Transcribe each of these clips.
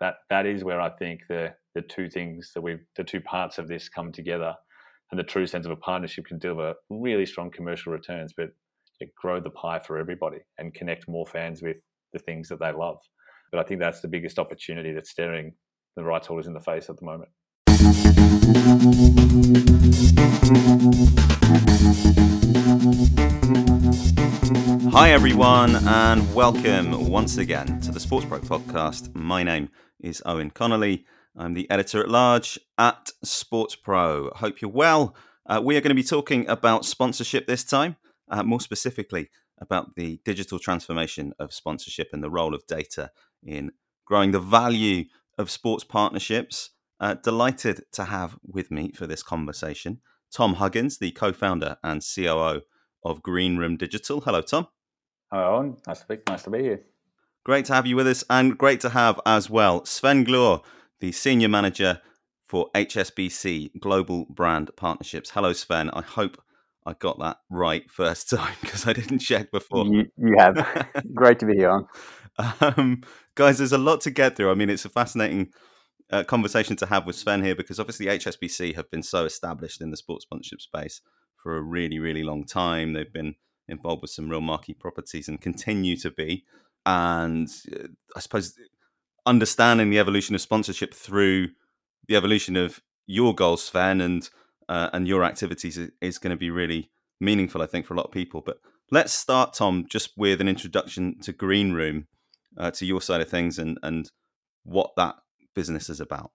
that that is where I think the the two things that we the two parts of this come together, and the true sense of a partnership can deliver really strong commercial returns, but grow the pie for everybody and connect more fans with the things that they love. But I think that's the biggest opportunity that's staring the rights holders in the face at the moment. Hi, everyone, and welcome once again to the SportsPro podcast. My name is Eoin Connolly. I'm the editor at large at SportsPro. Hope you're well. Uh, we are going to be talking about sponsorship this time, uh, more specifically about the digital transformation of sponsorship and the role of data in growing the value of sports partnerships. Uh, delighted to have with me for this conversation Tom Huggins, the co founder and COO of Greenroom Digital. Hello, Tom. Hello, Eoin. nice to be, nice to be here. Great to have you with us, and great to have as well Sven Gloor, the senior manager for HSBC Global Brand Partnerships. Hello, Sven. I hope I got that right first time because I didn't check before. You, you have. great to be here. Um, guys, there's a lot to get through. I mean, it's a fascinating uh, conversation to have with Sven here because obviously HSBC have been so established in the sports sponsorship space for a really, really long time. They've been involved with some real marquee properties and continue to be. And uh, I suppose understanding the evolution of sponsorship through the evolution of your goals, Sven, and uh, and your activities is, going to be really meaningful, I think, for a lot of people. But let's start, Tom, just with an introduction to Greenroom, uh, to your side of things, and and what that business is about.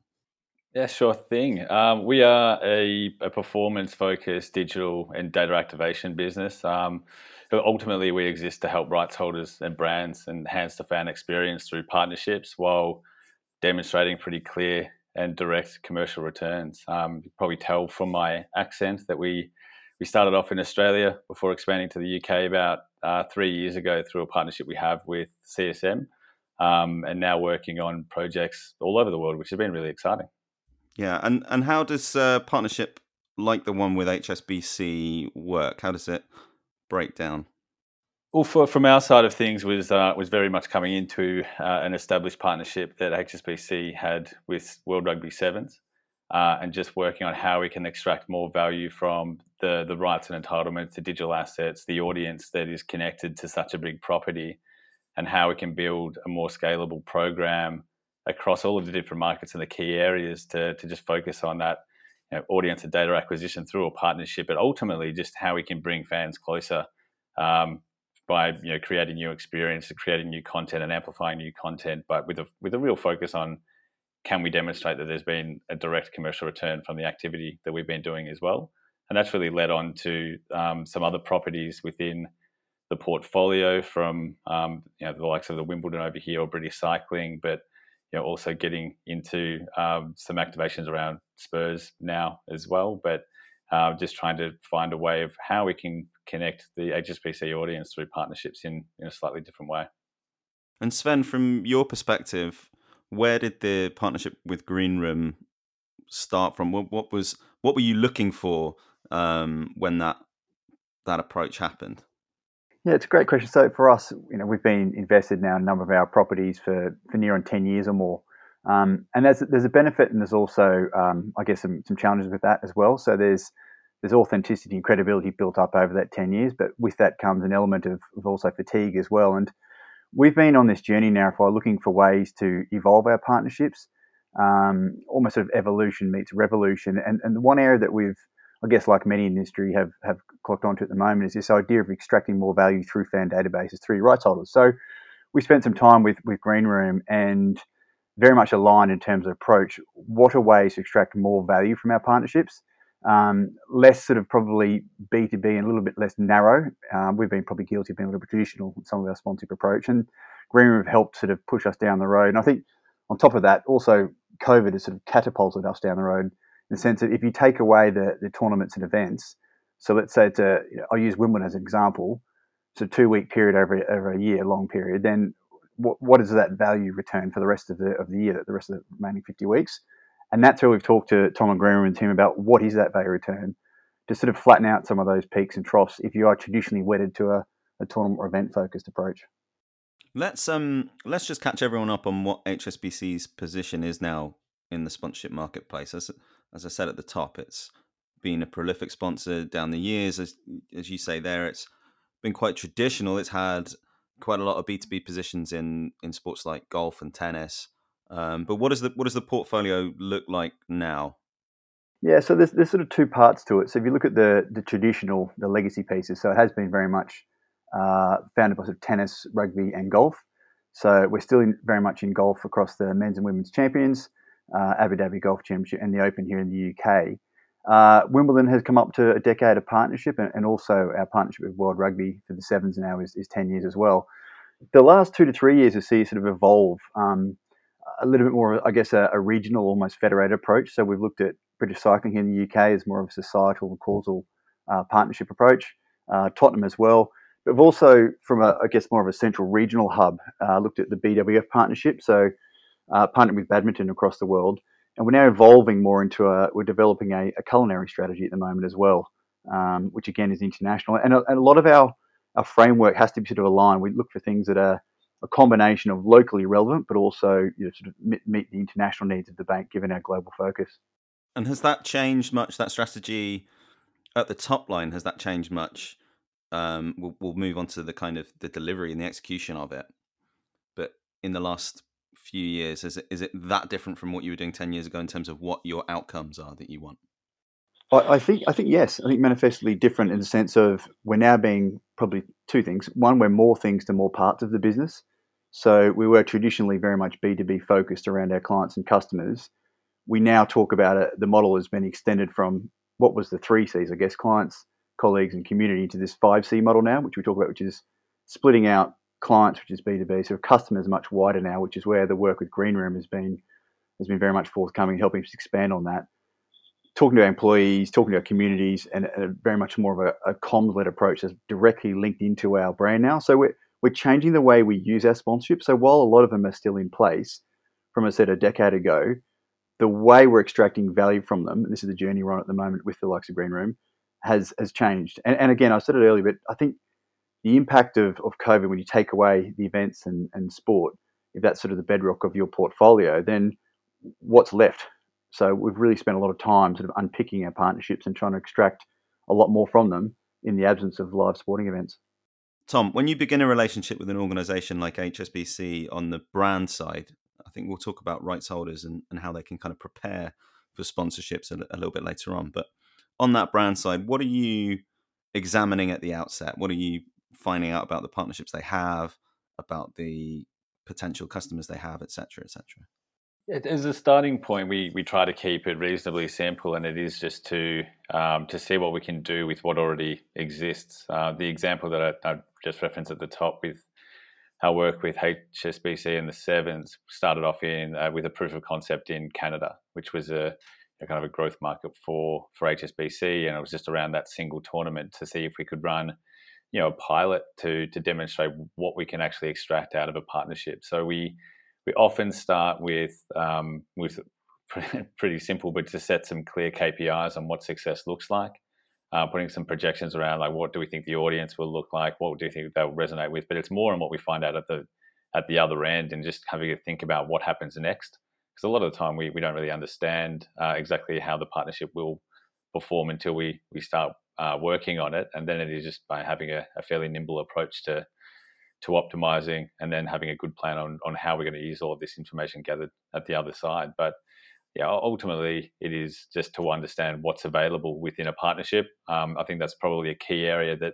Yeah, sure thing. Um, we are a, a performance focused digital and data activation business. Um, ultimately, we exist to help rights holders and brands enhance the fan experience through partnerships while demonstrating pretty clear and direct commercial returns. Um, you probably tell from my accent that we we started off in Australia before expanding to the UK about uh, three years ago through a partnership we have with CSM, um, and now working on projects all over the world, which has been really exciting. Yeah, and and how does uh, partnership like the one with HSBC work? How does it break down? Well, for, from our side of things, was uh, was very much coming into uh, an established partnership that HSBC had with World Rugby Sevens, uh, and just working on how we can extract more value from the the rights and entitlements, the digital assets, the audience that is connected to such a big property, and how we can build a more scalable program across all of the different markets and the key areas to, to just focus on that you know, audience and data acquisition through a partnership, but ultimately just how we can bring fans closer um, by you know creating new experience, creating new content, and amplifying new content, but with a with a real focus on can we demonstrate that there's been a direct commercial return from the activity that we've been doing as well, and that's really led on to um, some other properties within the portfolio from um, you know the likes of the Wimbledon over here or British Cycling, but you know, also getting into um, some activations around Spurs now as well. But uh, just trying to find a way of how we can connect the HSBC audience through partnerships in, in a slightly different way. And Sven, from your perspective, where did the partnership with Greenroom start from? What, what was what were you looking for um, when that that approach happened? Yeah, it's a great question. So for us, you know, we've been invested now in a number of our properties for, for near on 10 years or more. Um, and there's, there's a benefit and there's also, um, I guess, some, some challenges with that as well. So there's there's authenticity and credibility built up over that 10 years, but with that comes an element of, of also fatigue as well. And we've been on this journey now for looking for ways to evolve our partnerships, um, almost sort of evolution meets revolution. And, and the one area that we've I guess, like many in industry have, have clocked onto at the moment, is this idea of extracting more value through fan databases, through rights holders. So we spent some time with, with Greenroom and very much aligned in terms of approach. What are ways to extract more value from our partnerships? Um, less sort of probably B2B and a little bit less narrow. Um, we've been probably guilty of being a little bit traditional in some of our sponsorship approach. And Greenroom have helped sort of push us down the road. And I think on top of that, also COVID has sort of catapulted us down the road in the sense that if you take away the, the tournaments and events, so let's say it's a, I'll use Wimbledon as an example, it's a two week period over, over a year, long period, then what, what is that value return for the rest of the, of the year, the rest of the remaining 50 weeks? And that's where we've talked to Tom and Graham and team about what is that value return to sort of flatten out some of those peaks and troughs if you are traditionally wedded to a, a tournament or event focused approach. Let's um let's just catch everyone up on what HSBC's position is now in the sponsorship marketplace. As as I said at the top, it's been a prolific sponsor down the years. As as you say there, it's been quite traditional. It's had quite a lot of B two B positions in in sports like golf and tennis. Um, but what does the what does the portfolio look like now? Yeah, so there's, there's sort of two parts to it. So if you look at the the traditional, the legacy pieces, so it has been very much uh, founded by sort of tennis, rugby, and golf. So we're still in, very much in golf across the men's and women's champions, uh, Abu Dhabi Golf Championship, and the Open here in the UK. Uh, Wimbledon has come up to a decade of partnership, and, and, also our partnership with World Rugby for the sevens now is, is 10 years as well. The last two to three years have seen sort of evolve um, a little bit more, I guess, a, a, regional, almost federated approach. So we've looked at British cycling here in the UK as more of a societal and causal uh, partnership approach, uh, Tottenham as well. We've also, from a, I guess, more of a central regional hub, uh, looked at the BWF partnership. So, uh, partnered with badminton across the world, and we're now evolving more into a. We're developing a, a culinary strategy at the moment as well, um, which again is international. And a, and a, lot of our our framework has to be sort of aligned. We look for things that are a combination of locally relevant, but also you know, sort of meet, meet the international needs of the bank, given our global focus. And has that changed much? That strategy at the top line has that changed much? um, we'll, we'll move on to the kind of the delivery and the execution of it. But in the last few years, is it is it that different from what you were doing ten years ago in terms of what your outcomes are that you want? I, I think I think yes. I think manifestly different in the sense of we're now being probably two things. One, we're more things to more parts of the business. So we were traditionally very much B two B focused around our clients and customers. We now talk about it. The model has been extended from what was the three C's, I guess, clients, colleagues and community to this 5C model now, which we talk about, which is splitting out clients, which is B2B, so customers much wider now, which is where the work with Greenroom has been has been very much forthcoming, helping us expand on that. Talking to our employees, talking to our communities, and, and very much more of a, a comms-led approach that's directly linked into our brand now. So we're we're changing the way we use our sponsorship. So while a lot of them are still in place from I said a decade ago, the way we're extracting value from them, this is the journey we're on at the moment with the likes of Greenroom, has has changed. And, and again, I said it earlier, but I think the impact of, of COVID when you take away the events and, and sport, if that's sort of the bedrock of your portfolio, then what's left? So we've really spent a lot of time sort of unpicking our partnerships and trying to extract a lot more from them in the absence of live sporting events. Tom, when you begin a relationship with an organization like HSBC on the brand side, I think we'll talk about rights holders and, and how they can kind of prepare for sponsorships a, a little bit later on. But on that brand side, what are you examining at the outset? What are you finding out about the partnerships they have, about the potential customers they have, etc., etc.? As a starting point, we, we try to keep it reasonably simple, and it is just to um, to see what we can do with what already exists. Uh, the example that I, I, just referenced at the top with our work with HSBC and the Sevens started off in uh, with a proof of concept in Canada, which was a a kind of a growth market for for HSBC, and it was just around that single tournament to see if we could run, you know, a pilot to to demonstrate what we can actually extract out of a partnership. So we we often start with um, with pretty simple, but to set some clear KPIs on what success looks like. Uh, putting some projections around like what do we think the audience will look like, what do you think they'll resonate with, but it's more on what we find out at the at the other end and just having to think about what happens next. Because a lot of the time we, we don't really understand uh, exactly how the partnership will perform until we we start uh, working on it, and then it is just by having a, a, fairly nimble approach to to optimizing, and then having a good plan on on how we're going to use all of this information gathered at the other side. But yeah, ultimately, it is just to understand what's available within a partnership. Um, I think that's probably a key area that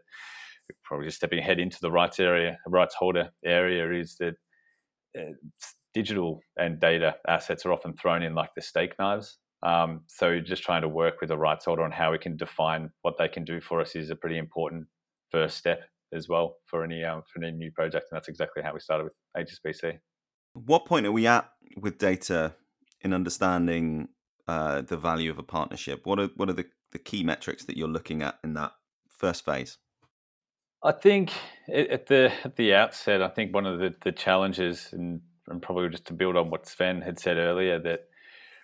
probably just stepping ahead into the rights area, rights holder area, is that uh, digital and data assets are often thrown in like the steak knives. Um, so just trying to work with the rights holder on how we can define what they can do for us is a pretty important first step as well for any um, for any new project, and that's exactly how we started with HSBC. What point are we at with data in understanding uh, the value of a partnership? What are what are the, the key metrics that you're looking at in that first phase? I think at the at the outset, I think one of the, the challenges, and and probably just to build on what Sven had said earlier, that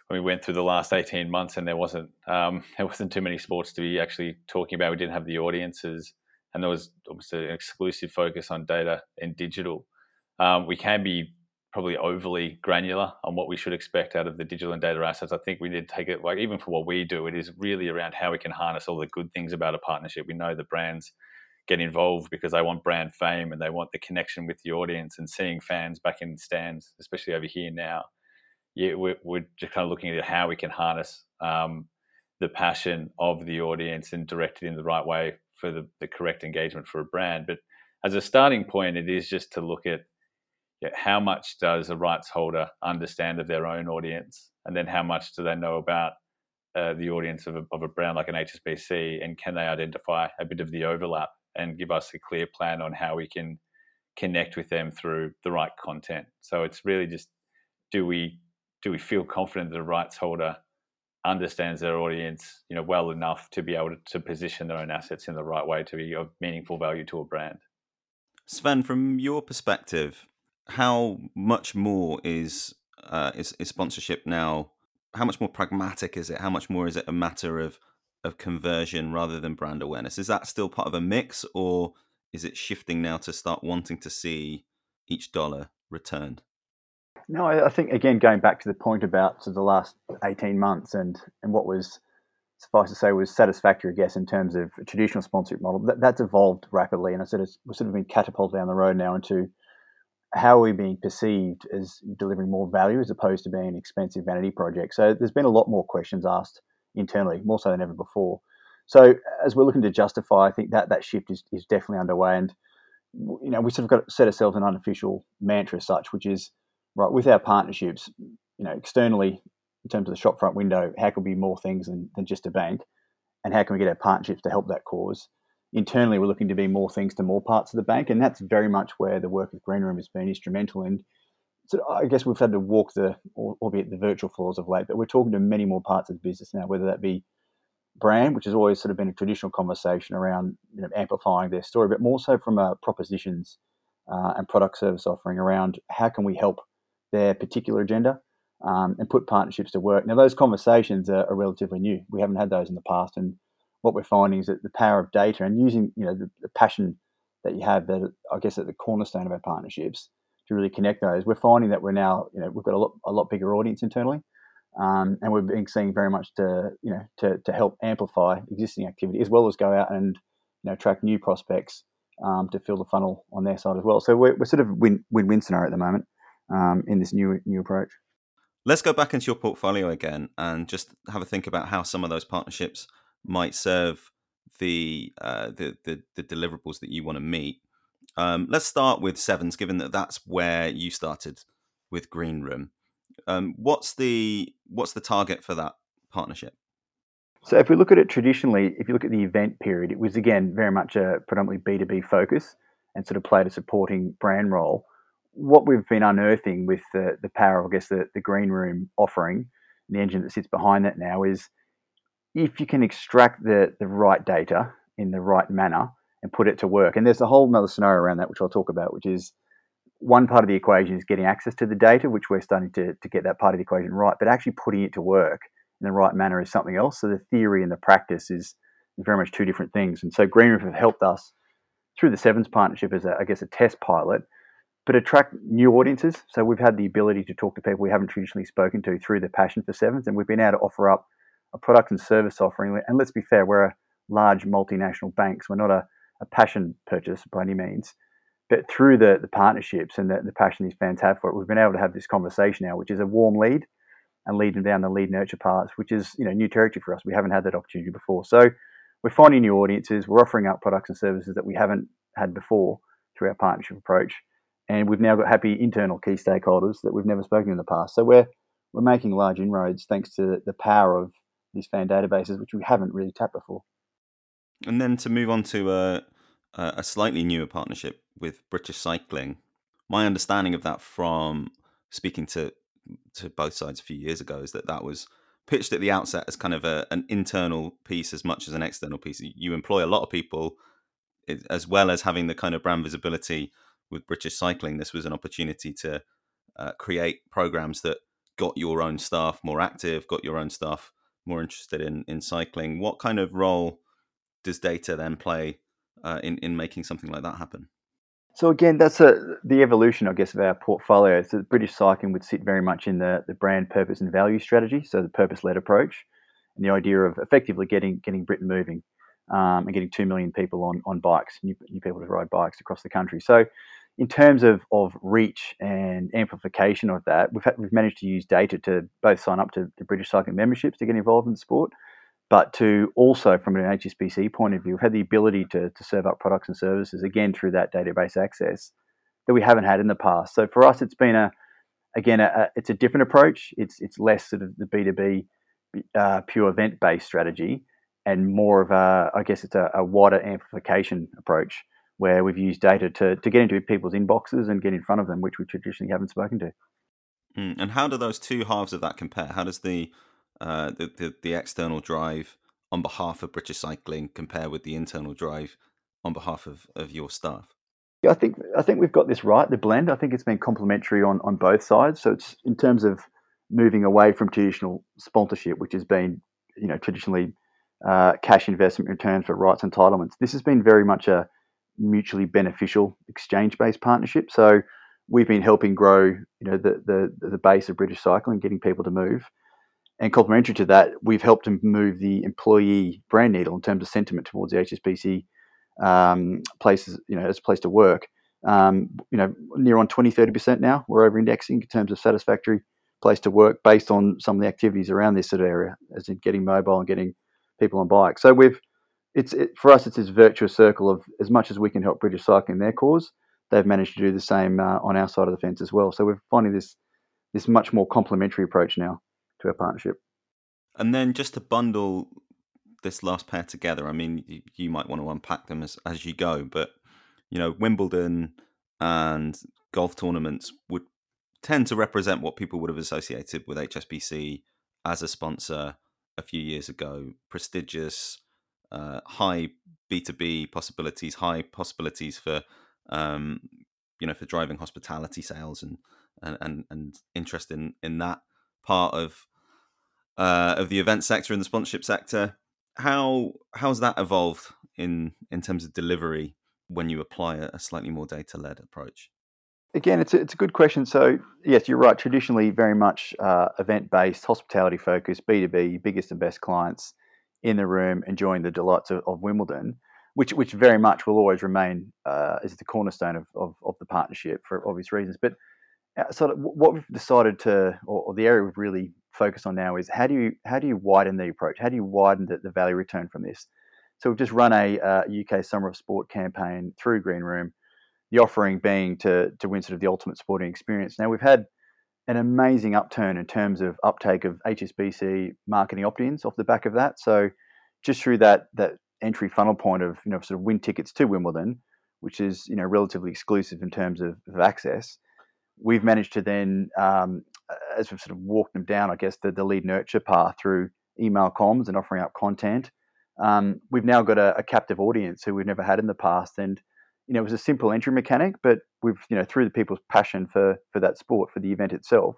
when we went through the last 18 months and there wasn't um, there wasn't too many sports to be actually talking about. We didn't have the audiences, and there was obviously an exclusive focus on data and digital. Um, we can be probably overly granular on what we should expect out of the digital and data assets. I think we need to take it like even for what we do, it is really around how we can harness all the good things about a partnership. We know the brands get involved because they want brand fame and they want the connection with the audience and seeing fans back in the stands, especially over here now. Yeah, we're, we're just kind of looking at how we can harness um, the passion of the audience and direct it in the right way for the, the correct engagement for a brand. But as a starting point, it is just to look at yeah, how much does a rights holder understand of their own audience, and then how much do they know about uh, the audience of a, of a brand like an HSBC, and can they identify a bit of the overlap and give us a clear plan on how we can connect with them through the right content. So it's really just do we do we feel confident that a rights holder understands their audience, you know, well enough to be able to, to position their own assets in the right way to be of meaningful value to a brand. Sven, from your perspective, how much more is uh, is, is sponsorship now? How much more pragmatic is it? How much more is it a matter of of conversion rather than brand awareness? Is that still part of a mix, or is it shifting now to start wanting to see each dollar returned? No, I think again going back to the point about the last eighteen months and and what was suffice to say was satisfactory, I guess, in terms of traditional sponsorship model. That, that's evolved rapidly, and I said it's, we're sort of been catapulted down the road now into how are we being perceived as delivering more value as opposed to being an expensive vanity project. So there's been a lot more questions asked internally, more so than ever before. So as we're looking to justify, I think that that shift is, is definitely underway. And you know, we sort of got set ourselves an unofficial mantra as such, which is right with our partnerships. You know, externally in terms of the shopfront window, how can we be more things than, than just a bank, and how can we get our partnerships to help that cause? Internally, we're looking to be more things to more parts of the bank, and that's very much where the work of Greenroom has been instrumental in so I guess we've had to walk the, albeit the virtual floors of late, but we're talking to many more parts of the business now, whether that be brand, which has always sort of been a traditional conversation around you know, amplifying their story, but more so from a propositions uh, and product service offering around how can we help their particular agenda um, and put partnerships to work. Now, those conversations are, are, relatively new. We haven't had those in the past, and what we're finding is that the power of data and using you know the, the passion that you have that I guess at the cornerstone of our partnerships to really connect those. We're finding that we're now, you know, we've got a lot, a lot bigger audience internally, um, and we've been seeing very much to, you know, to, to help amplify existing activity as well as go out and, you know, attract new prospects um, to fill the funnel on their side as well. So we're, we're sort of win win win scenario at the moment um, in this new new approach. Let's go back into your portfolio again and just have a think about how some of those partnerships might serve the uh, the, the, the deliverables that you want to meet. Um, let's start with sevens, given that that's where you started with Greenroom. Um, what's the what's the target for that partnership? So, if we look at it traditionally, if you look at the event period, it was again very much a predominantly B two B focus and sort of played a supporting brand role. What we've been unearthing with the, the power of, I guess, the, the Greenroom offering, the engine that sits behind that now is if you can extract the, the right data in the right manner, and put it to work. And there's a whole other scenario around that, which I'll talk about, which is one part of the equation is getting access to the data, which we're starting to, to get that part of the equation right, but actually putting it to work in the right manner is something else. So the theory and the practice is, very much two different things. And so Greenroom have helped us through the Sevens partnership as, a, I guess, a test pilot, but attract new audiences. So we've had the ability to talk to people we haven't traditionally spoken to through the passion for Sevens, and we've been able to offer up a product and service offering. And let's be fair, we're a large multinational bank, so we're not a a passion purchase by any means. But through the, the partnerships and the, the passion these fans have for it, we've been able to have this conversation now, which is a warm lead and leading down the lead nurture paths, which is you know new territory for us. We haven't had that opportunity before. So we're finding new audiences. We're offering up products and services that we haven't had before through our partnership approach. And we've now got happy internal key stakeholders that we've never spoken in the past. So we're we're making large inroads thanks to the power of these fan databases, which we haven't really tapped before. And then to move on to a, a slightly newer partnership with British Cycling. My understanding of that from speaking to to both sides a few years ago is that that was pitched at the outset as kind of a, an internal piece as much as an external piece. You employ a lot of people, as well as having the kind of brand visibility with British Cycling. This was an opportunity to uh, create programs that got your own staff more active, got your own staff more interested in in cycling. What kind of role does data then play uh, in in making something like that happen? So again, that's a, the evolution, I guess, of our portfolio. So British Cycling would sit very much in the, the brand purpose and value strategy, so the purpose-led approach, and the idea of effectively getting getting Britain moving um, and getting two million people on on bikes, new, new people to ride bikes across the country. So, in terms of, of reach and amplification of that, we've had, we've managed to use data to both sign up to the British Cycling memberships to get involved in the sport, but to also, from an HSBC point of view, have had the ability to, to serve up products and services again through that database access that we haven't had in the past. So for us, it's been a again, a, it's a different approach. It's it's less sort of the B two B uh, pure event based strategy, and more of a I guess it's a, a, wider amplification approach where we've used data to to get into people's inboxes and get in front of them, which we traditionally haven't spoken to. Mm, and how do those two halves of that compare? How does the uh, the, the, the external drive on behalf of British Cycling compare with the internal drive on behalf of, of your staff? Yeah, I think I think we've got this right. The blend. I think it's been complementary on on both sides. So it's in terms of moving away from traditional sponsorship, which has been you know traditionally uh, cash investment returns for rights entitlements. This has been very much a mutually beneficial exchange based partnership. So we've been helping grow you know the the the base of British Cycling, getting people to move and complementary to that, we've helped to move the employee brand needle in terms of sentiment towards the HSBC um, places, you know, as a place to work. Um, you know, near on 20, 30% now. We're over indexing in terms of satisfactory place to work based on some of the activities around this sort of area, as in getting mobile and getting people on bikes. So we've, it's it, for us, it's this virtuous circle of as much as we can help British Cycling their cause, they've managed to do the same uh, on our side of the fence as well. So we're finding this this much more complementary approach now to our partnership. And then just to bundle this last pair together, I mean, you, you might want to unpack them as, as you go, but you know, Wimbledon and golf tournaments would tend to represent what people would have associated with HSBC as a sponsor a few years ago. Prestigious, uh, high B two B possibilities, high possibilities for um, you know for driving hospitality sales and and and, and interest in in that part of uh, of the event sector and the sponsorship sector. How how's that evolved in in terms of delivery when you apply a, a slightly more data led approach? Again, it's a, it's a good question. So yes, you're right. Traditionally, very much uh, event based, hospitality focused, B two B, biggest and best clients in the room, enjoying the delights of, of Wimbledon which which very much will always remain uh, as the cornerstone of, of, of, the partnership for obvious reasons. But uh, sort of what we've decided to, or, or, the area we've really focused on now is how do you how do you widen the approach? How do you widen the, the value return from this? So we've just run a uh, UK Summer of Sport campaign through Greenroom, the offering being to to win sort of the ultimate sporting experience. Now we've had an amazing upturn in terms of uptake of HSBC marketing opt-ins off the back of that. So just through that that entry funnel point of you know sort of win tickets to Wimbledon, which is you know relatively exclusive in terms of, of access we've managed to then, um, as we've sort of walked them down, I guess, the, the lead nurture path through email comms and offering up content, um, we've now got a, a, captive audience who we've never had in the past. And, you know, it was a simple entry mechanic, but we've, you know, through the people's passion for, for that sport, for the event itself,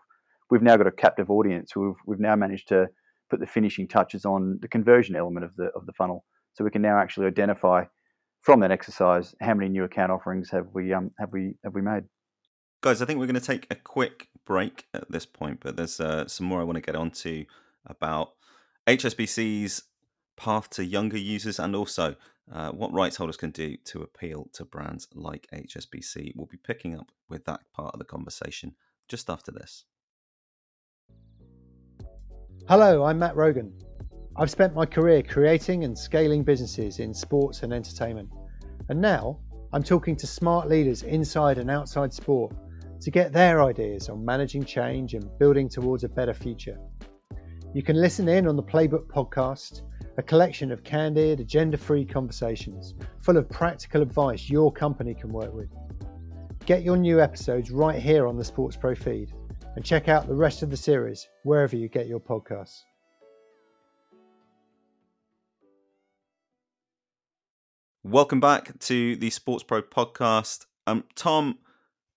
we've now got a captive audience we've, we've now managed to put the finishing touches on the conversion element of the, of the funnel. So we can now actually identify from that exercise how many new account offerings have we, um, have we, have we made. Guys, I think we're going to take a quick break at this point, but there's uh, some more I want to get onto about HSBC's path to younger users and also uh, what rights holders can do to appeal to brands like HSBC. We'll be picking up with that part of the conversation just after this. Hello, I'm Matt Rogan. I've spent my career creating and scaling businesses in sports and entertainment. And now I'm talking to smart leaders inside and outside sport to get their ideas on managing change and building towards a better future. You can listen in on the Playbook podcast, a collection of candid, agenda free conversations full of practical advice your company can work with. Get your new episodes right here on the SportsPro feed and check out the rest of the series wherever you get your podcasts. Welcome back to the SportsPro podcast. Um, Tom,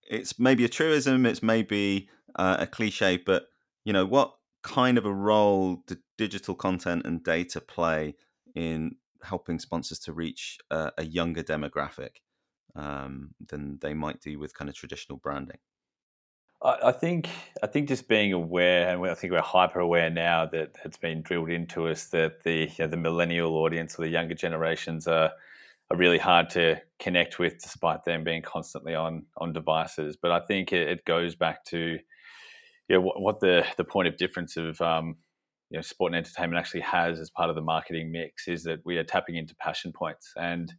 it's maybe a truism, it's maybe uh, a cliche, but you know what kind of a role do digital content and data play in helping sponsors to reach uh, a younger demographic? um, than they might do with kind of traditional branding. I think I think just being aware, and I think we're hyper aware now that it's been drilled into us that the you know, the millennial audience or the younger generations are are really hard to connect with, despite them being constantly on on devices. But I think it, it goes back to know, what, what, the the point of difference of um, you know sport and entertainment actually has as part of the marketing mix is that we are tapping into passion points and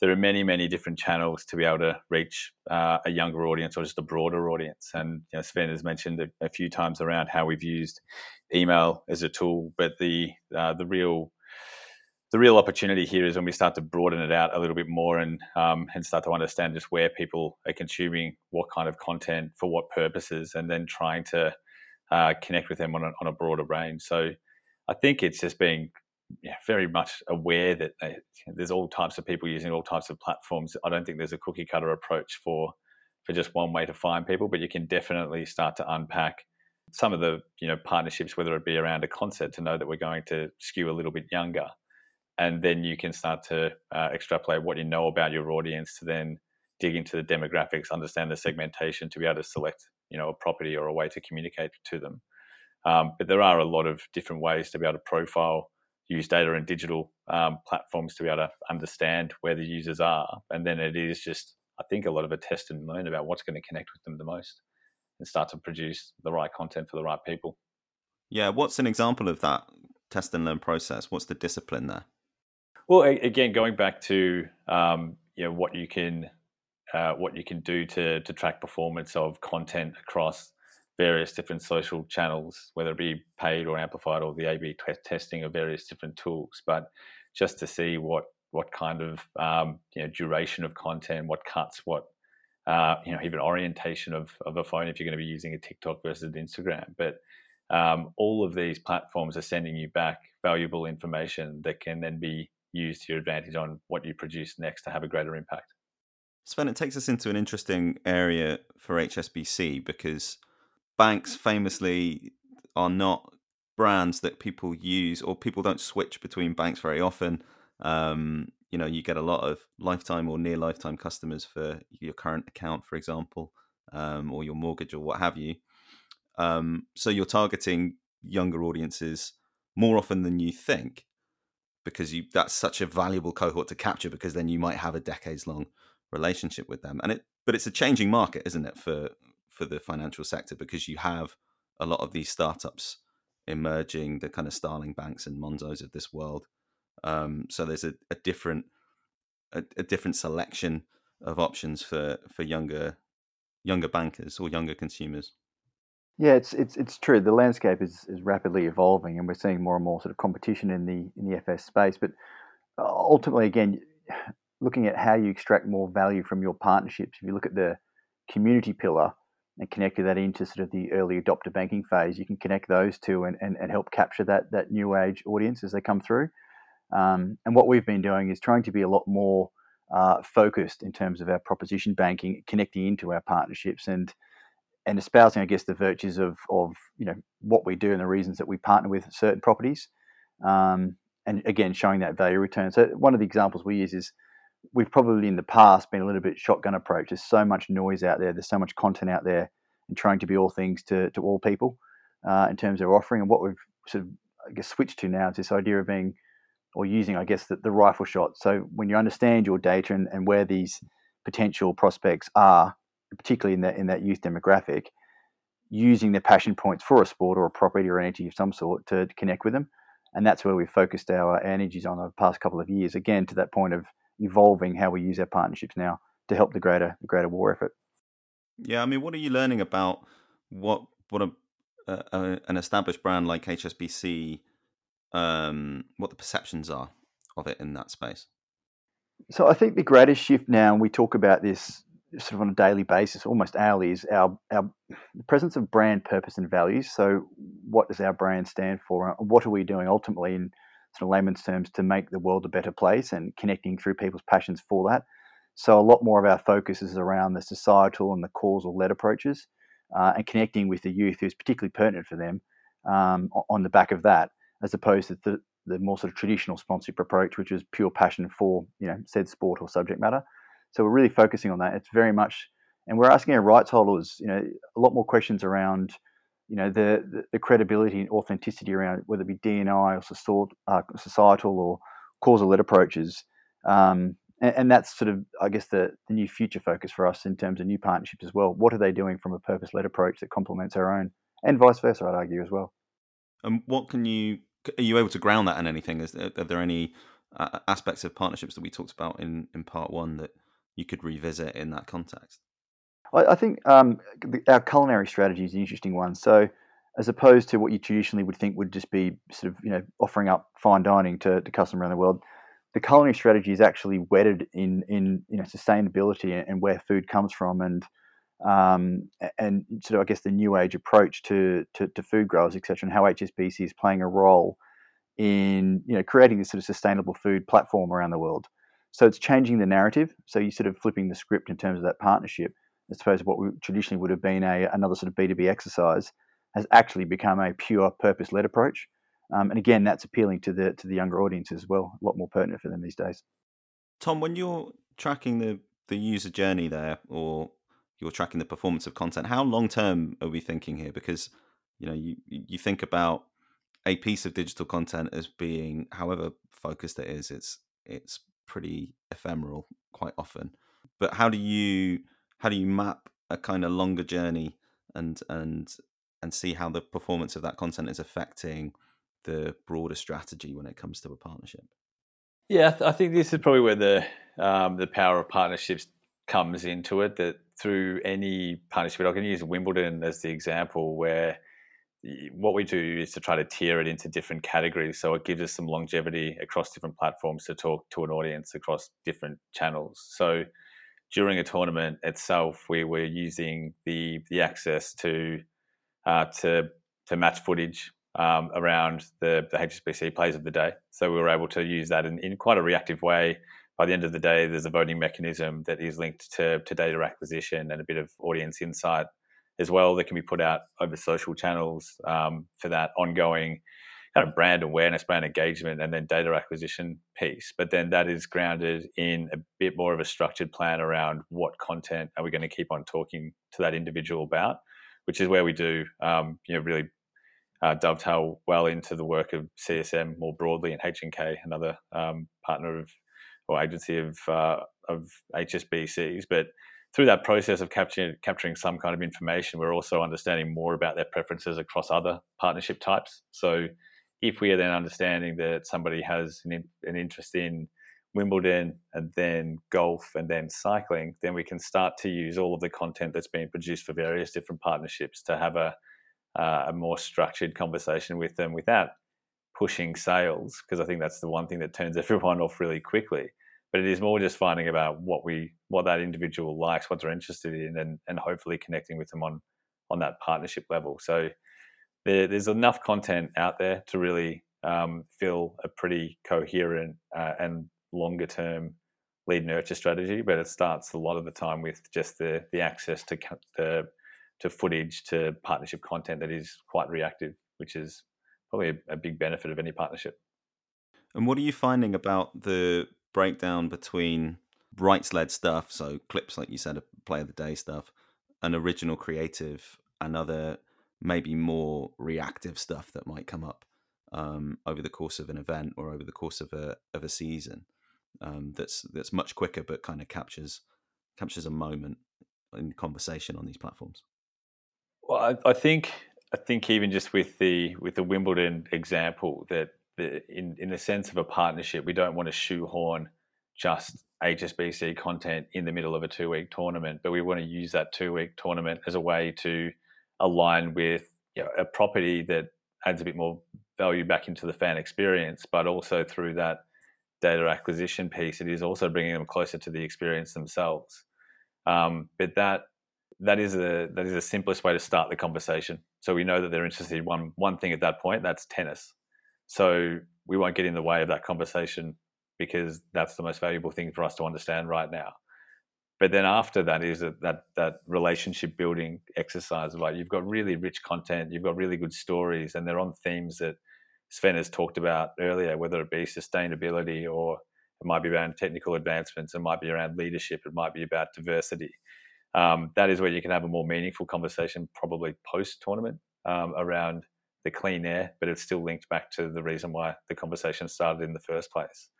there are many, many different channels to be able to reach uh, a younger audience or just a broader audience. And you know, Sven has mentioned a, a, few times around how we've used email as a tool, but the uh, the real the real opportunity here is when we start to broaden it out a little bit more and um, and start to understand just where people are consuming what kind of content for what purposes, and then trying to uh, connect with them on a, on a broader range. So I think it's just being yeah, very much aware that they, there's all types of people using all types of platforms. I don't think there's a cookie cutter approach for for just one way to find people, but you can definitely start to unpack some of the you know partnerships, whether it be around a concert, to know that we're going to skew a little bit younger, and then you can start to uh, extrapolate what you know about your audience to then dig into the demographics, understand the segmentation to be able to select you know a property or a way to communicate to them. Um, but there are a lot of different ways to be able to profile use data and digital um, platforms to be able to understand where the users are. And then it is just, I think, a lot of a test and learn about what's going to connect with them the most and start to produce the right content for the right people. Yeah. What's an example of that test and learn process? What's the discipline there? Well, again, going back to um, you know what you can uh, what you can do to to track performance of content across various different social channels, whether it be paid or amplified or the A/B t- testing of various different tools. But just to see what what kind of um, you know duration of content, what cuts, what uh, you know even orientation of of a phone if you're going to be using a TikTok versus Instagram. But um, all of these platforms are sending you back valuable information that can then be used to your advantage on what you produce next to have a greater impact. Sven, it takes us into an interesting area for HSBC because banks famously are not brands that people use or people don't switch between banks very often. Um, you know, you get a lot of lifetime or near lifetime customers for your current account, for example, um, or your mortgage or what have you. Um, so you're targeting younger audiences more often than you think because you that's such a valuable cohort to capture because then you might have a decades long relationship with them and it but it's a changing market isn't it for for the financial sector because you have a lot of these startups emerging, the kind of Starling banks and Monzos of this world. Um, so there's a, a different a, a, different selection of options for for younger younger bankers or younger consumers. Yeah, it's it's it's true. The landscape is, is rapidly evolving, and we're seeing more and more sort of competition in the in the FS space. But uh, ultimately, again, looking at how you extract more value from your partnerships. If you look at the community pillar, and connected that into sort of the early adopter banking phase, you can connect those two and, and, and help capture that that new age audience as they come through. Um, and what we've been doing is trying to be a lot more uh, focused in terms of our proposition banking, connecting into our partnerships and and espousing, I guess, the virtues of of you know what we do and the reasons that we partner with certain properties. Um, and again, showing that value return. So one of the examples we use is we've probably in the past been a little bit shotgun approach. There's so much noise out there. There's so much content out there, and trying to be all things to to all people uh, in terms of offering. And what we've sort of I guess switched to now is this idea of being or using I guess the, the rifle shot. So when you understand your data and, and where these potential prospects are, particularly in that in that youth demographic, using their passion points for a sport or a property or an entity of some sort to, connect with them. And that's where we've focused our energies on the past couple of years. Again, to that point of evolving how we use our partnerships now to help the greater the greater war effort. Yeah, I mean, what are you learning about what what a, a an established brand like HSBC, um, what the perceptions are of it in that space? So I think the greatest shift now, and we talk about this sort of on a daily basis, almost hourly, is our our presence of brand purpose and values. So what does our brand stand for? What are we doing ultimately in sort of layman's terms to make the world a better place and connecting through people's passions for that. So a lot more of our focus is around the societal and the causal led approaches uh, and connecting with the youth who's particularly pertinent for them um, on the back of that, as opposed to the, the more sort of traditional sponsorship approach, which is pure passion for you know said sport or subject matter. So we're really focusing on that. It's very much, and we're asking our rights holders, you know, a lot more questions around, you know, the the, the credibility and authenticity around whether it be DNI or uh, societal or causal-led approaches. Um, and, and, that's sort of, I guess, the, the new future focus for us in terms of new partnerships as well. What are they doing from a purpose-led approach that complements our own, and vice versa? I'd argue as well. And what can you are you able to ground that in anything? Is there, are there any uh, aspects of partnerships that we talked about in in part one that you could revisit in that context? I, I think um, the, our culinary strategy is an interesting one. So as opposed to what you traditionally would think would just be sort of you know offering up fine dining to, to customers around the world the culinary strategy is actually wedded in in you know sustainability and where food comes from and um, and sort of I guess the new age approach to to, to food growers etc and how HSBC is playing a role in you know creating this sort of sustainable food platform around the world. So it's changing the narrative. So you're sort of flipping the script in terms of that partnership. I suppose what we traditionally would have been a another sort of B two B exercise has actually become a pure purpose led approach. Um, and again, that's appealing to the to the younger audience as well. A lot more pertinent for them these days. Tom, when you're tracking the the user journey there, or you're tracking the performance of content, how long term are we thinking here? Because you know, you you think about a piece of digital content as being, however focused it is, it's it's pretty ephemeral quite often. But how do you how do you map a kind of longer journey and and and see how the performance of that content is affecting the broader strategy when it comes to a partnership? Yeah, I think this is probably where the um, the power of partnerships comes into it. That through any partnership, I can use Wimbledon as the example where what we do is to try to tier it into different categories, so it gives us some longevity across different platforms to talk to an audience across different channels. So during a tournament itself, we were using the the access to uh, to to match footage um, around the, the HSBC plays of the day. So we were able to use that in, in quite a reactive way. By the end of the day, there's a voting mechanism that is linked to, to data acquisition and a bit of audience insight as well that can be put out over social channels um, for that ongoing kind of brand awareness, brand engagement, and then data acquisition piece. But then that is grounded in a bit more of a structured plan around what content are we going to keep on talking to that individual about, which is where we do, um, you know, really uh, dovetail well into the work of CSM more broadly and HNK, another um, partner of or agency of uh, of HSBCs. But through that process of capturing capturing some kind of information, we're also understanding more about their preferences across other partnership types. So if we are then understanding that somebody has an, an interest in Wimbledon and then golf and then cycling, then we can start to use all of the content that's being produced for various different partnerships to have a uh, a more structured conversation with them without pushing sales because I think that's the one thing that turns everyone off really quickly. But it is more just finding about what we what that individual likes, what they're interested in, and and hopefully connecting with them on on that partnership level. So there, there's enough content out there to really um, fill a pretty coherent uh, and longer term lead nurture strategy. But it starts a lot of the time with just the the access to the to footage to partnership content that is quite reactive, which is probably a, a big benefit of any partnership. And what are you finding about the breakdown between rights led stuff, so clips like you said, a play of the day stuff, an original creative another maybe more reactive stuff that might come up um, over the course of an event or over the course of a of a season um, that's that's much quicker but kind of captures captures a moment in conversation on these platforms. Well, I, I, think I think even just with the with the Wimbledon example that the, in in the sense of a partnership, we don't want to shoehorn just HSBC content in the middle of a two week tournament, but we want to use that two week tournament as a way to align with you know, a property that adds a bit more value back into the fan experience, but also through that data acquisition piece, it is also bringing them closer to the experience themselves. Um, but that that is a that is the simplest way to start the conversation. So we know that they're interested in one one thing at that point. That's tennis. So we won't get in the way of that conversation because that's the most valuable thing for us to understand right now. But then after that is a, that that relationship building exercise. Like you've got really rich content, you've got really good stories, and they're on themes that Sven has talked about earlier, whether it be sustainability or It might be around technical advancements. It might be around leadership. It might be about diversity. Um, that is where you can have a more meaningful conversation, probably post tournament, um, around the clean air. But it's still linked back to the reason why the conversation started in the first place.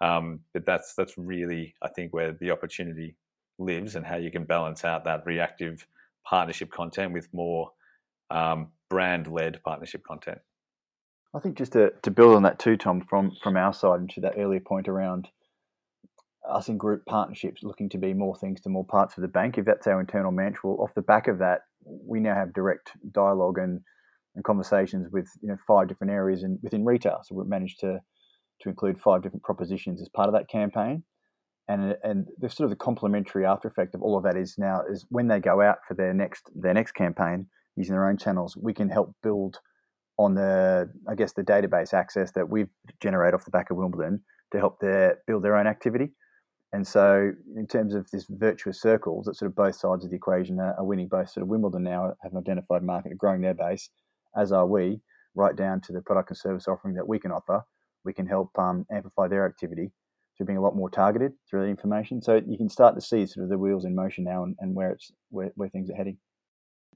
Um, but that's that's really, I think, where the opportunity lives and how you can balance out that reactive partnership content with more um, brand led partnership content. I think just to, to build on that too, Tom, from from our side and to that earlier point around us in group partnerships looking to be more things to more parts of the bank. If that's our internal mantra, well, off the back of that, we now have direct dialogue and, and conversations with you know five different areas in, within retail. So we've managed to to include five different propositions as part of that campaign. And, and the sort of the complementary after effect of all of that is now is when they go out for their next their next campaign using their own channels, we can help build on the I guess the database access that we've generated off the back of Wimbledon to help their build their own activity. And so, in terms of this virtuous circle, that sort of both sides of the equation are, are winning. Both sort of Wimbledon now have an identified market, growing their base, as are we, right down to the product and service offering that we can offer. We can help um, amplify their activity through being a lot more targeted through the information. So you can start to see sort of the wheels in motion now and, and where it's where, where things are heading.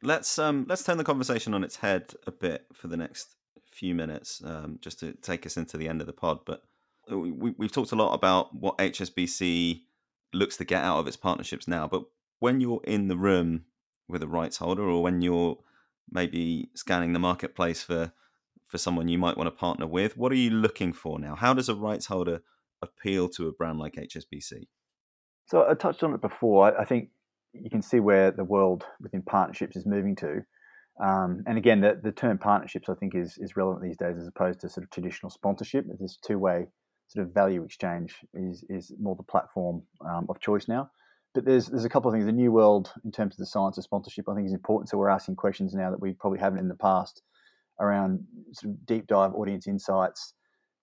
Let's um let's turn the conversation on its head a bit for the next few minutes, um, just to take us into the end of the pod. But we, we've talked a lot about what HSBC looks to get out of its partnerships now. But when you're in the room with a rights holder, or when you're maybe scanning the marketplace for for someone you might want to partner with, what are you looking for now? How does a rights holder appeal to a brand like HSBC? So I touched on it before. I think you can see where the world within partnerships is moving to. Um, and again, the, the term partnerships, I think, is, is relevant these days as opposed to sort of traditional sponsorship. This two way sort of value exchange is, is more the platform um, of choice now. But there's there's a couple of things. The new world, in terms of the science of sponsorship, I think is important. So we're asking questions now that we probably haven't in the past around sort of deep dive audience insights,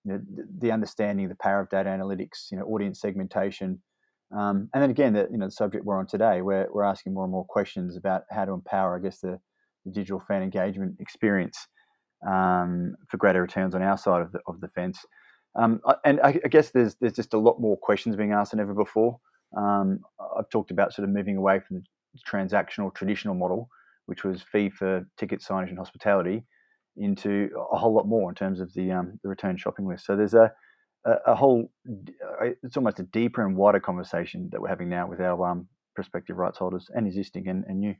you know, the understanding of the power of data analytics, you know, audience segmentation, um, and then again, the you know the subject we're on today, where we're asking more and more questions about how to empower, I guess, the, the digital fan engagement experience um, for greater returns on our side of the of the fence. Um, and I, I, guess there's there's just a lot more questions being asked than ever before. Um, I've talked about sort of moving away from the transactional traditional model, which was fee for ticket signage and hospitality, into a whole lot more in terms of the um, the return shopping list. So there's a a, whole uh, it's almost a deeper and wider conversation that we're having now with our um, prospective rights holders and existing and, and new.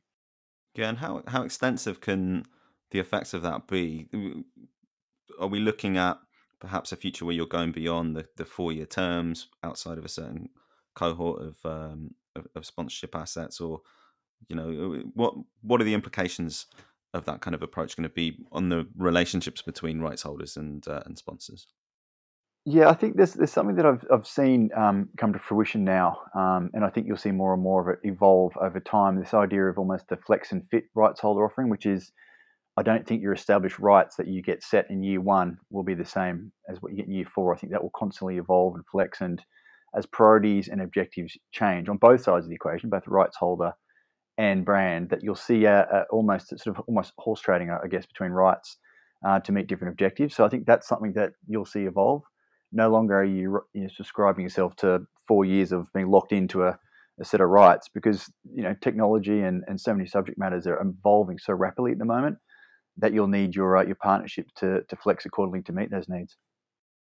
Yeah, and how how extensive can the effects of that be? Are we looking at perhaps a future where you're going beyond the, the four year terms outside of a certain cohort of, um, of, of sponsorship assets, or you know what what are the implications of that kind of approach going to be on the relationships between rights holders and uh, and sponsors? Yeah, I think there's there's something that I've I've seen um, come to fruition now, um, and I think you'll see more and more of it evolve over time. This idea of almost a flex and fit rights holder offering, which is I don't think your established rights that you get set in year one will be the same as what you get in year four. I think that will constantly evolve and flex, and as priorities and objectives change on both sides of the equation, both rights holder and brand, that you'll see a, a almost sort of almost horse trading, I guess, between rights uh, to meet different objectives. So I think that's something that you'll see evolve no longer are you, you know, subscribing yourself to four years of being locked into a, a, set of rights because you know technology and, and so many subject matters are evolving so rapidly at the moment that you'll need your uh, your partnership to to flex accordingly to meet those needs.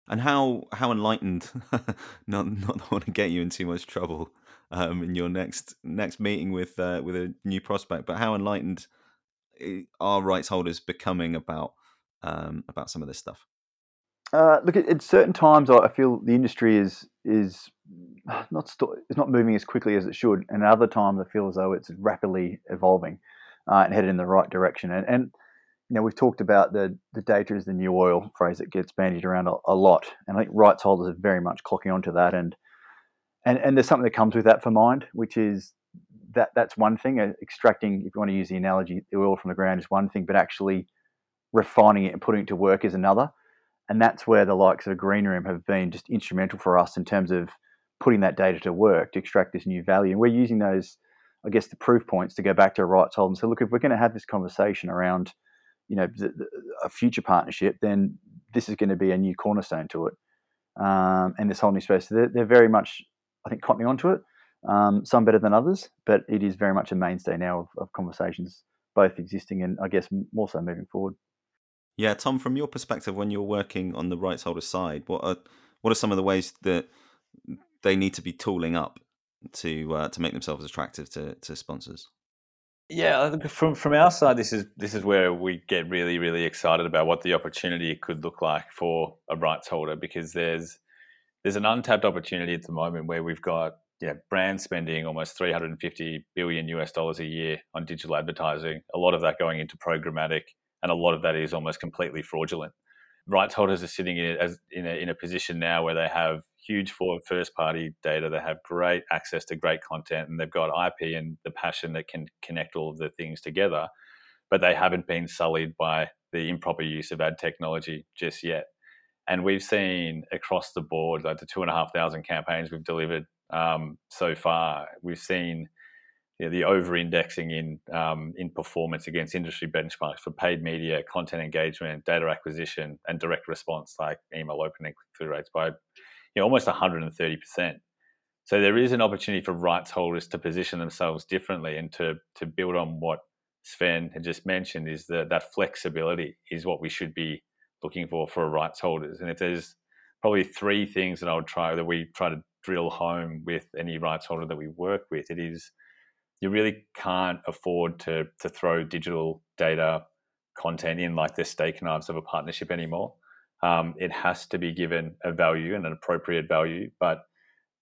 And how how enlightened, not not want to get you in too much trouble um, in your next next meeting with uh, with a new prospect, but how enlightened eh, are rights holders becoming about um, about some of this stuff? Uh, look, at, at, certain times, I feel the industry is is not st- it's not moving as quickly as it should, and at other times, I feel as though it's rapidly evolving uh, and headed in the right direction. And, and you know, we've talked about the the data is the new oil phrase that gets bandied around a, a lot, and I think rights holders are very much clocking onto that. And and and there's something that comes with that for mind, which is that that's one thing. Uh, extracting, if you want to use the analogy, the oil from the ground is one thing, but actually refining it and putting it to work is another and that's where the likes of Greenroom have been just instrumental for us in terms of putting that data to work to extract this new value. And we're using those, I guess, the proof points to go back to a rights holder and say, look, if we're going to have this conversation around, you know, the, the, a future partnership, then this is going to be a new cornerstone to it. um, and this whole new space. So they're, they're very much, I think, caught cottoning onto it. Um, some better than others, but it is very much a mainstay now of, of conversations, both existing and I guess more so moving forward. Yeah, Tom, from your perspective, when you're working on the rights holder side, what are what are some of the ways that they need to be tooling up to uh, to make themselves attractive to, to sponsors? Yeah, i from from our side, this is this is where we get really really excited about what the opportunity could look like for a rights holder because there's there's an untapped opportunity at the moment where we've got yeah brand spending almost 350 billion US dollars a year on digital advertising. A lot of that going into programmatic, and a lot of that is almost completely fraudulent. Rights holders are sitting in a, in a, in a position now where they have huge first party data. They have great access to great content and they've got IP and the passion that can connect all of the things together, but they haven't been sullied by the improper use of ad technology just yet. And we've seen across the board, like the two and a half thousand campaigns we've delivered um, so far, we've seen you know, the over-indexing in um, in performance against industry benchmarks for paid media, content engagement, data acquisition, and direct response like email opening click-through rates by you know, almost 130%. So there is an opportunity for rights holders to position themselves differently and to to build on what Sven had just mentioned is that that flexibility is what we should be looking for for rights holders. And if there's probably three things that I would try that we try to drill home with any rights holder that we work with, it is you really can't afford to to throw digital data content in like the steak knives of a partnership anymore. Um, it has to be given a value and an appropriate value, but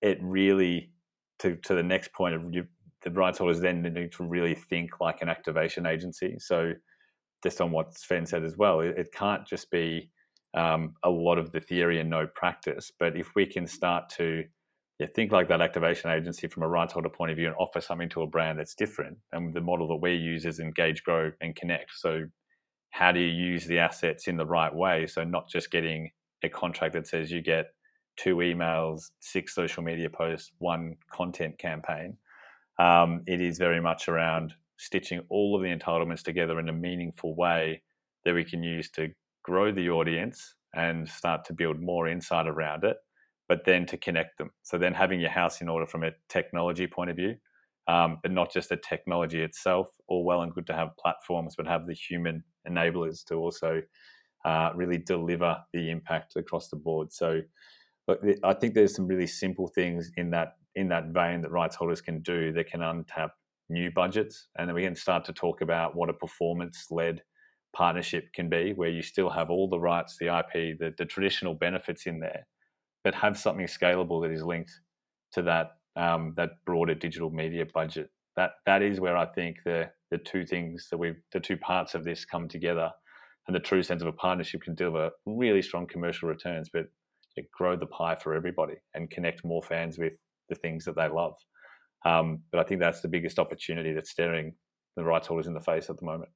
it really, to, to the next point of you, the rights holders then need to really think like an activation agency. So, just on what Sven said as well, it, it can't just be um, a lot of the theory and no practice. But if we can start to yeah, think like that activation agency from a rights holder point of view and offer something to a brand that's different, and the model that we use is engage, grow, and connect. So how do you use the assets in the right way? So not just getting a contract that says you get two emails, six social media posts, one content campaign. Um, it is very much around stitching all of the entitlements together in a meaningful way that we can use to grow the audience and start to build more insight around it, but then to connect them. So then having your house in order from a technology point of view, um, but not just the technology itself. All well and good to have platforms, but have the human enablers to also uh, really deliver the impact across the board. So, I think there's some really simple things in that in that vein that rights holders can do that can untap new budgets, and then we can start to talk about what a performance-led partnership can be, where you still have all the rights, the IP, the, the traditional benefits in there, but have something scalable that is linked to that um, that broader digital media budget. That that is where I think the the two things that we the two parts of this come together, and the true sense of a partnership can deliver really strong commercial returns, but grow the pie for everybody and connect more fans with the things that they love. Um, but I think that's the biggest opportunity that's staring the rights holders in the face at the moment.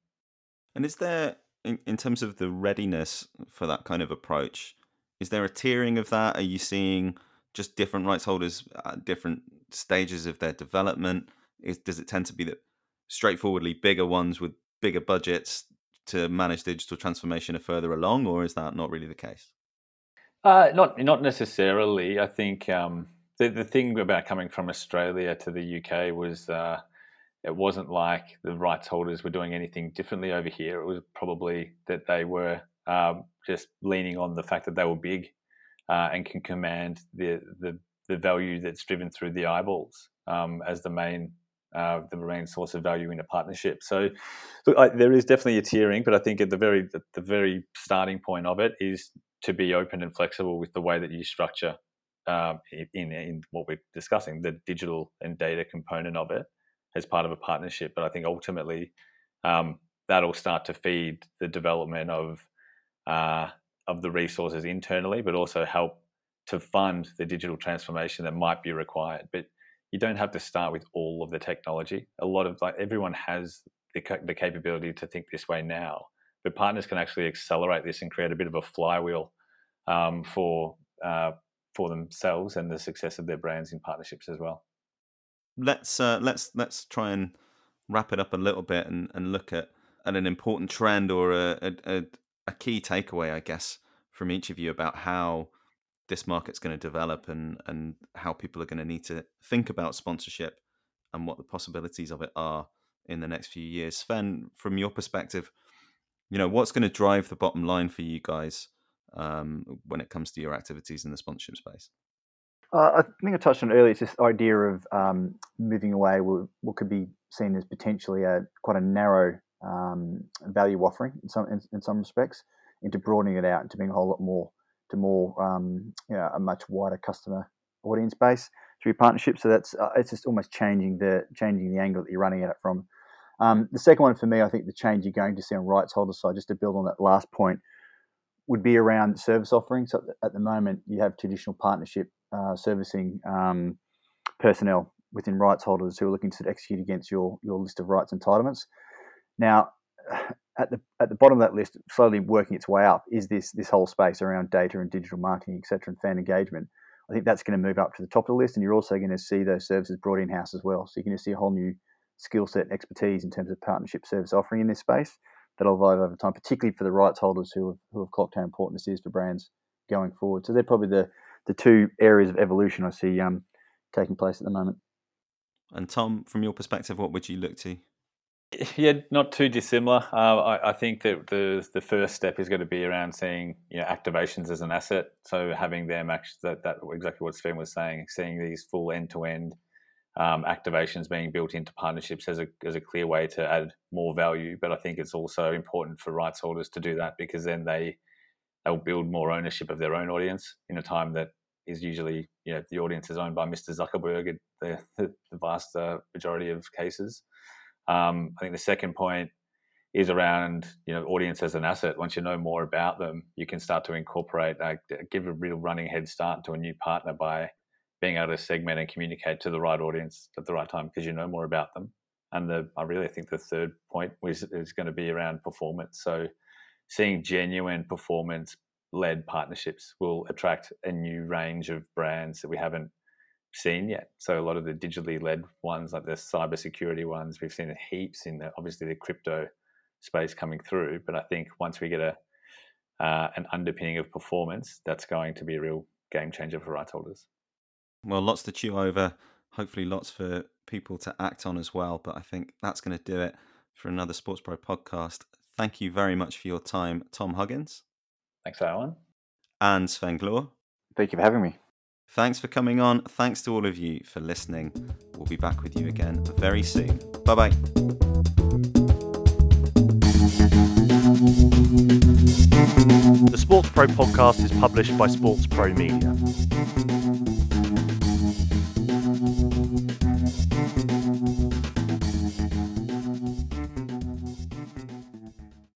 And is there, in, in terms of the readiness for that kind of approach, is there a tiering of that? Are you seeing just different rights holders at different stages of their development? Is, does it tend to be that straightforwardly bigger ones with bigger budgets to manage digital transformation are further along, or is that not really the case? Uh, not not necessarily. I think um, the the thing about coming from Australia to the UK was uh, it wasn't like the rights holders were doing anything differently over here. It was probably that they were um, just leaning on the fact that they were big uh, and can command the, the, the value that's driven through the eyeballs um, as the main uh, the main source of value in a partnership. So look, I, there is definitely a tiering, but I think at the very the, the, very starting point of it is to be open and flexible with the way that you structure um, in in what we're discussing, the digital and data component of it as part of a partnership. But I think ultimately um, that'll start to feed the development of uh, of the resources internally, but also help to fund the digital transformation that might be required. But you don't have to start with all of the technology. A lot of like everyone has the, the capability to think this way now, but partners can actually accelerate this and create a bit of a flywheel um, for uh, for themselves and the success of their brands in partnerships as well. Let's uh, let's let's try and wrap it up a little bit and, and look at, at an important trend or a, a, a key takeaway, I guess, from each of you about how this market's going to develop and and how people are going to need to think about sponsorship and what the possibilities of it are in the next few years. Sven, from your perspective, you know what's going to drive the bottom line for you guys um, when it comes to your activities in the sponsorship space. Uh, I think I touched on earlier. It's this idea of um, moving away what could be seen as potentially a quite a narrow um, value offering in some in, in, some respects, into broadening it out into being a whole lot more to more um, you know, a much wider customer audience base through partnerships. So that's uh, it's just almost changing the changing the angle that you're running at it from. Um, the second one for me, I think the change you're going to see on rights holder side, just to build on that last point, would be around service offerings. So at the moment, you have traditional partnership uh, servicing um, personnel within rights holders who are looking to execute against your your list of rights entitlements. Now, at the at the bottom of that list, slowly working its way up, is this this whole space around data and digital marketing, etc., and fan engagement. I think that's going to move up to the top of the list, and you're also going to see those services brought in house as well. So you're going to see a whole new skill set and expertise in terms of partnership service offering in this space that'll evolve over time, particularly for the rights holders who have, who have clocked how important this is for brands going forward. So they're probably the, the two areas of evolution I see um, taking place at the moment. And Tom, from your perspective, what would you look to? Yeah, not too dissimilar. Uh, I, I, think that the the first step is going to be around seeing you know activations as an asset. So having them actually that, that exactly what Sven was saying, seeing these full end to end um, activations being built into partnerships as a, as a clear way to add more value. But I think it's also important for rights holders to do that because then they they'll build more ownership of their own audience in a time that is usually you know the audience is owned by Mr. Zuckerberg in the, the, vast uh, majority of cases. Um, I think the second point is around you know audience as an asset. Once you know more about them, you can start to incorporate, give a real running head start to a new partner by being able to segment and communicate to the right audience at the right time because you know more about them. And the I really think the third point was is going to be around performance. So seeing genuine performance led partnerships will attract a new range of brands that we haven't seen yet. So a lot of the digitally led ones, like the cybersecurity ones, we've seen heaps in the obviously the crypto space coming through. But I think once we get a uh, an underpinning of performance, that's going to be a real game changer for rights holders. Well, lots to chew over. Hopefully, lots for people to act on as well. But I think that's going to do it for another SportsPro podcast. Thank you very much for your time, Tom Huggins. Thanks, Alan. And Sven Gloor. Thank you for having me. Thanks for coming on. Thanks to all of you for listening. We'll be back with you again very soon. Bye bye. The SportsPro podcast is published by SportsPro Media.